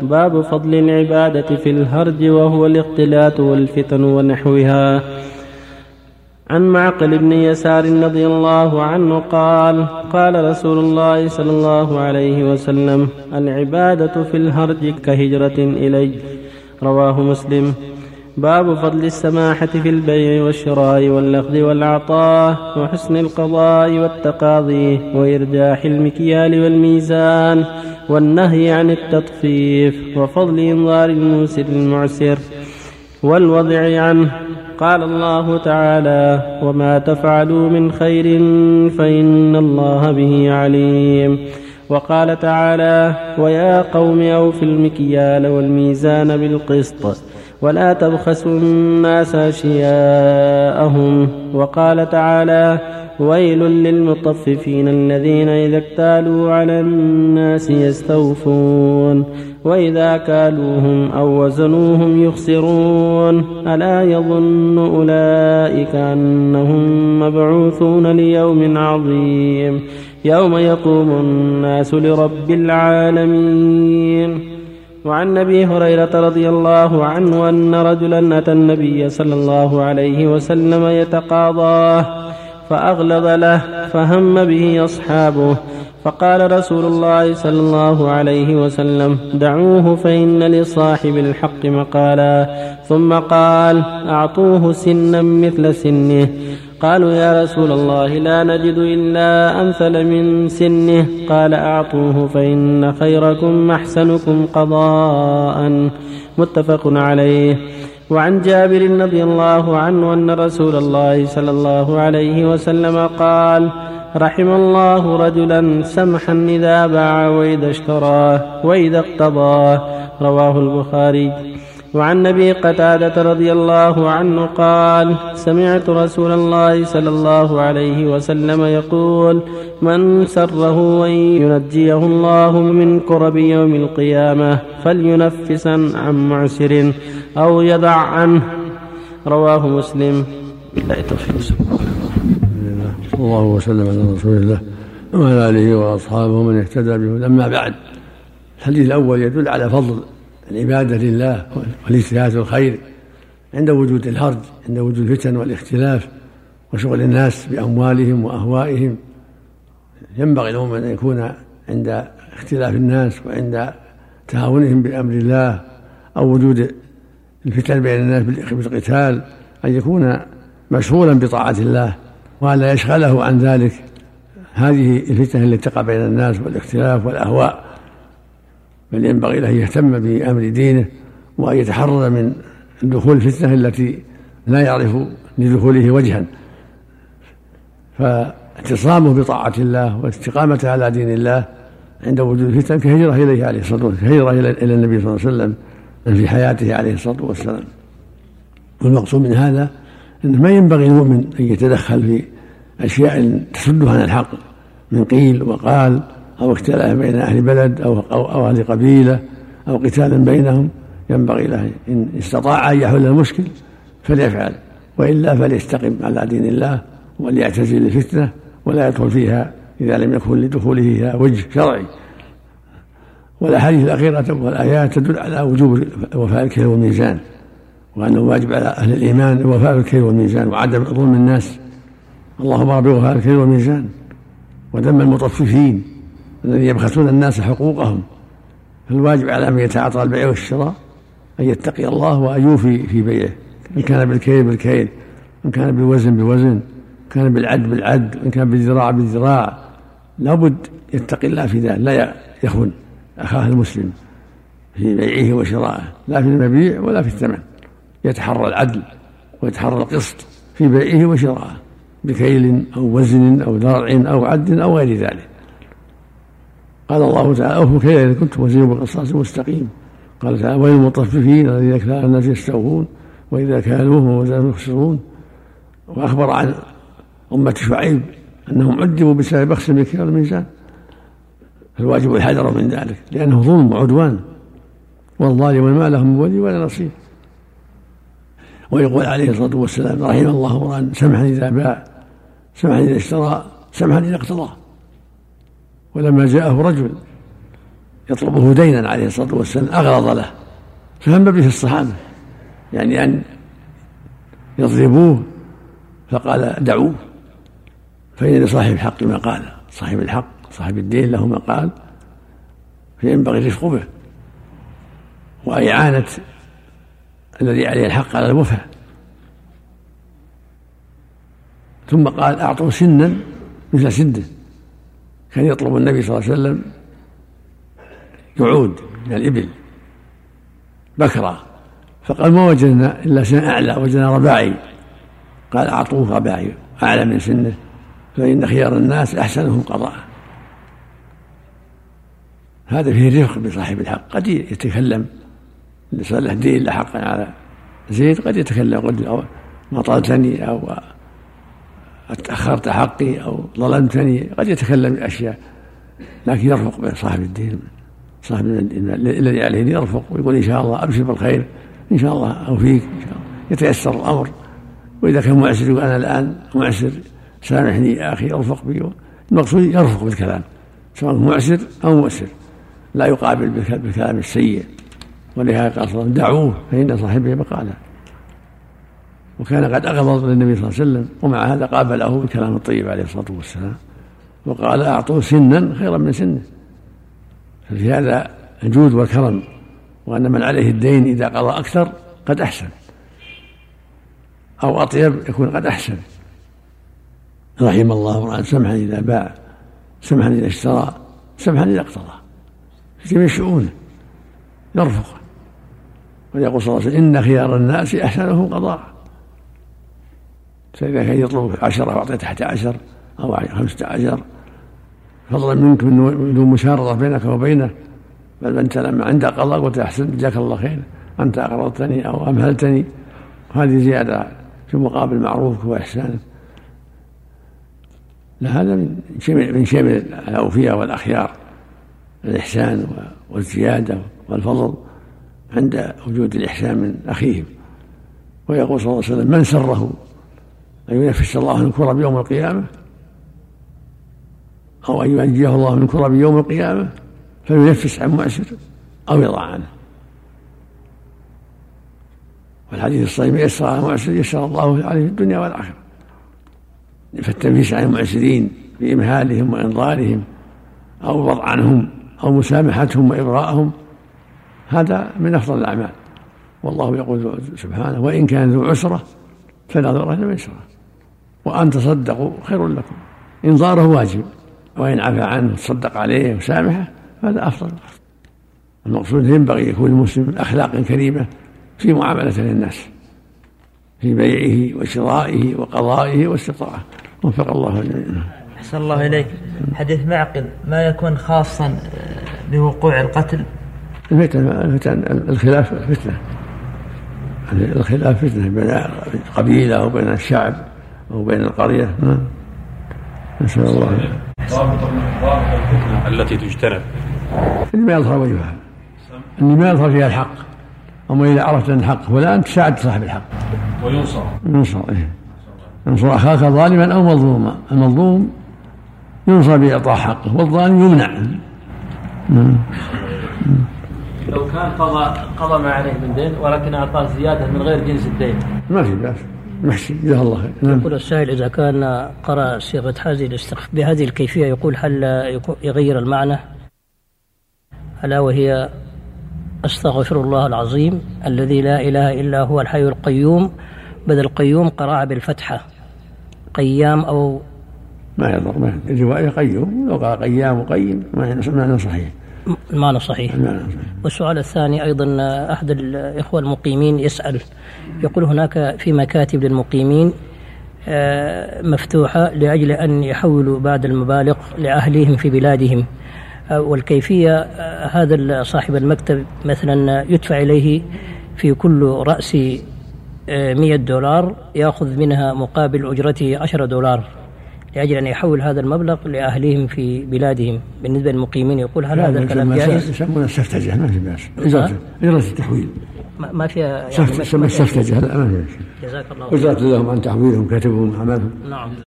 باب فضل العبادة في الهرج وهو الاختلاط والفتن ونحوها. عن معقل بن يسار رضي الله عنه قال قال رسول الله صلى الله عليه وسلم العبادة في الهرج كهجرة إلي. رواه مسلم. باب فضل السماحة في البيع والشراء والأخذ والعطاء وحسن القضاء والتقاضي وإرجاح المكيال والميزان والنهي عن التطفيف وفضل إنظار الموسر المعسر والوضع عنه. قال الله تعالى وما تفعلوا من خير فإن الله به عليم وقال تعالى ويا قوم أوفوا المكيال والميزان بالقسط ولا تبخسوا الناس أشياءهم. وقال تعالى ويل للمطففين الذين إذا اكتالوا على الناس يستوفون. وإذا كالوهم أو وزنوهم يخسرون. ألا يظن أولئك أنهم مبعوثون ليوم عظيم. يوم يقوم الناس لرب العالمين. وعن أبي هريرة رضي الله عنه أن رجلا أتى النبي صلى الله عليه وسلم يتقاضاه فأغلظ له فهم به أصحابه فقال رسول الله صلى الله عليه وسلم دعوه فإن لصاحب الحق مقالا. ثم قال أعطوه سنا مثل سنه. قالوا يا رسول الله لا نجد إلا أمثل من سنه. قال أعطوه فإن خيركم أحسنكم قضاء. متفق عليه. وعن جابر رضي الله عنه أن رسول الله صلى الله عليه وسلم قال رحم الله رجلا سمحا إذا باع وإذا اشتراه وإذا اقتضاه. رواه البخاري. وعن أبي قتادة رضي الله عنه قال سمعت رسول الله صلى الله عليه وسلم يقول من سره أن ينجيه الله من كرب يوم القيامة فلينفس عن معسر أو يدع عنه. رواه مسلم. بالله التوفيق. الله وسلم على رسول الله وعلى آله وأصحابه ومن اهتدى به. أما بعد الحديث الأول يدل على فضل العبادة لله والإجتهاد في الخير عند وجود الهرج عند وجود الفتن والاختلاف وشغل الناس بأموالهم وأهوائهم. ينبغي المؤمن أن يكون عند اختلاف الناس وعند تهاونهم بأمر الله أو وجود الفتن بين الناس بالقتال أن يكون مشغولا بطاعة الله وألا يشغله عن ذلك. هذه الفتن التي تقع بين الناس والاختلاف والأهواء. بل ينبغي له أن يهتم بأمر دينه وأن يتحرر من دخول الفتنة التي لا يعرف لدخوله وجها. فاعتصامه بطاعة الله واستقامته على دين الله عند وجود الفتن كهجرة إليه عليه الصلاة والسلام كهجرة إلى النبي صلى الله عليه وسلم في حياته عليه الصلاة والسلام. والمقصود من هذا إنه ما ينبغي المؤمن أن يتدخل في أشياء تسده عن الحق من قيل وقال أو اختلاف بين أهل بلد أو, أو, أو أهل قبيلة أو قتال بينهم ينبغي له إن استطاع أن يحل المشكل فليفعل وإلا فليستقم على دين الله وليعتزل الفتنة ولا يدخل فيها إذا لم يكن لدخوله فيها وجه شرعي. والأحاديث الأخيرة والآيات تدل على وجوب وفاء الكيل والميزان وأنه واجب على أهل الإيمان وفاء الكيل والميزان وعدم ظلم الناس. اللهم رب وفاء الكيل والميزان ودم المطففين الذين يبخسون الناس حقوقهم فالواجب على من يتعاطى البيع والشراء أن يتقي الله وأن يوفي في بيعه إن كان بالكيل بالكيل إن كان بالوزن بالوزن إن كان بالعد بالعد إن كان بالذراع بالذراع. لابد يتقي الله في ذلك لا يخون أخاه المسلم في بيعه وشرائه لا في المبيع ولا في الثمن. يتحرى العدل ويتحرى القسط في بيعه وشرائه بكيل أو وزن أو ذرع أو عد أو غير ذلك. قال الله تعالى أوفوا كيل اذا كنتم وزنوا بالقصاص المستقيم قال تعالى ويل المطففين الذين كان الناس يستوفون وإذا كالوهم ووزنهم يخسرون. وأخبر عن أمة شعيب أنهم عذبوا بسبب بخس المكيال والميزان فالواجب الحذر من ذلك لأنه ظلم وعدوان. والظالم ما لهم ولي ولا نصير. ويقول عليه الصلاة والسلام رحم الله امرا سمحا إذا باع سمحا إذا اشترى سمحا إذا اقتضى ولما جاءه رجل يطلبه دينا عليه الصلاة والسلام أغلظ له. فهم به الصحابة يعني أن يضربوه فقال دعوه. فإن لصاحب الحق ما قال. صاحب الحق صاحب الدين له ما قال. فينبغي الرفق به. وإعانة الذي عليه الحق على الوفاء ثم قال أعطوا سنا مثل سنه. كان يطلب النبي صلى الله عليه وسلم يعود من الإبل بكرا فقال ما وجدنا إلا سن أعلى وجدنا رباعي. قال أعطوه رباعي أعلى من سنه. فإن خيار الناس أحسنهم قضاء. هذا فيه رفق بصاحب الحق. قد يتكلم. اللي صلح دين حقا على زيد قد يتكلم قد ما طالتني أو أخرت حقي أو ظلمتني. قد يتكلم بأشياء لكن يرفق بصاحب الدين صاحب الذي عليه يرفق ويقول إن شاء الله أبشر بالخير إن شاء الله أوفيك إن شاء الله. يتيسر الأمر. وإذا كان معسر يقول أنا الآن معسر سامحني يا أخي ارفق بي. المقصود يرفق بالكلام سواء معسر أو مؤسر لا يقابل بالكلام السيء ولهذا قال صلى الله عليه وسلم دعوه فإن صاحبه مقالا وكان قد أغضب للنبي صلى الله عليه وسلم ومع هذا قابله بالكلام الطيب عليه الصلاة والسلام وقال أعطوه سنا خيرا من سنه ففي هذا الجود والكرم وأن من عليه الدين إذا قضى أكثر قد أحسن أو أطيب يكون قد أحسن. رحم الله امرأ سمحا إذا باع سمحا إذا اشترى سمحا إذا اقتضى في جميع شؤونه يرفق ويقول صلى الله عليه وسلم إن خيار الناس أحسنهم قضاء فإذا كان يطلب عشرة وأعطي تحت عشر أو خمسة عشر فضلا منك من دون مشارطة بينك وبينه. بل أنت لما عند قضاء قلت أحسن جزاك الله خير. أنت أقرضتني أو أمهلتني. وهذه زيادة في مقابل معروفك وإحسانك هذا من شمل من شمل الأوفياء والأخيار. الإحسان والزيادة والفضل عند وجود الإحسان من أخيهم. ويقول صلى الله عليه وسلم من سره؟ أن ينفس الله من كرب يوم القيامة؟ أو أن ينجيه الله من كرب يوم القيامة؟ فلينفس عن مؤسر أو يضع عنه. والحديث الصحيح يسر على مؤسر يسر الله عليه في الدنيا والآخرة. فالتنفيس عن المعسرين بإمهالهم وإنظارهم أو الوضع عنهم أو مسامحتهم وإبراءهم هذا من أفضل الأعمال. والله يقول سبحانه وإن كان ذو عسرة فنظرة إلى ميسرة وأن تصدقوا خير لكم. إنظاره واجب وإن عفى عنه تصدق عليه وسامحه هذا أفضل. المقصود ينبغي يكون المسلم أخلاق كريمة في معاملته للناس في بيعه وشرائه وقضائه واستطاعه وفق الله الجميع. أحسن الله إليك. حديث معقل ما يكون خاصا بوقوع القتل؟ الفتن الفتن الخلاف فتنة الخلاف فتنة بين قبيلة أو بين الشعب. أو بين القرية. نعم. نسأل الله. ضابط الفتنة التي تجتنب اللي ما يظهر وجهها. اللي ما يظهر فيها الحق. أما إذا عرفت أن الحق فلان تساعد صاحب الحق. وينصر. ينصر إيه. ينصر أخاك ظالما أو مظلوما. المظلوم ينصر بإعطاء حقه والظالم يمنع. نعم. لو كان قضى قضى ما عليه من دين ولكن أعطاه زيادة من غير جنس الدين. ما في بأس. محسن جزاه الله خير نعم. يقول السائل إذا كان قرأ صيغه هذه بهذه الكيفية يقول هل يغير المعنى؟ ألا وهي أستغفر الله العظيم الذي لا إله إلا هو الحي القيوم بدل القيوم قراءة بالفتحة قيام أو ما يضر ما الرواية قيوم لو قال قيام وقيم معنى صحيح المعنى صحيح. والسؤال الثاني أيضا أحد الإخوة المقيمين يسأل يقول هناك في مكاتب للمقيمين آه، مفتوحة لأجل أن يحولوا بعض المبالغ لأهليهم في بلادهم. آه، والكيفية آه، هذا صاحب المكتب مثلا يدفع إليه في كل رأس 100 دولار يأخذ منها مقابل أجرته 10 دولار. لأجل أن يحول هذا المبلغ لأهليهم في بلادهم بالنسبة للمقيمين يقول هل هذا الكلام جائز؟ يسمونه السفتجة ما في بأس إجرة التحويل ما فيها يعني السفتجة هذا ما في جزاك الله أجرة لهم عن تحويلهم كتبهم عملهم نعم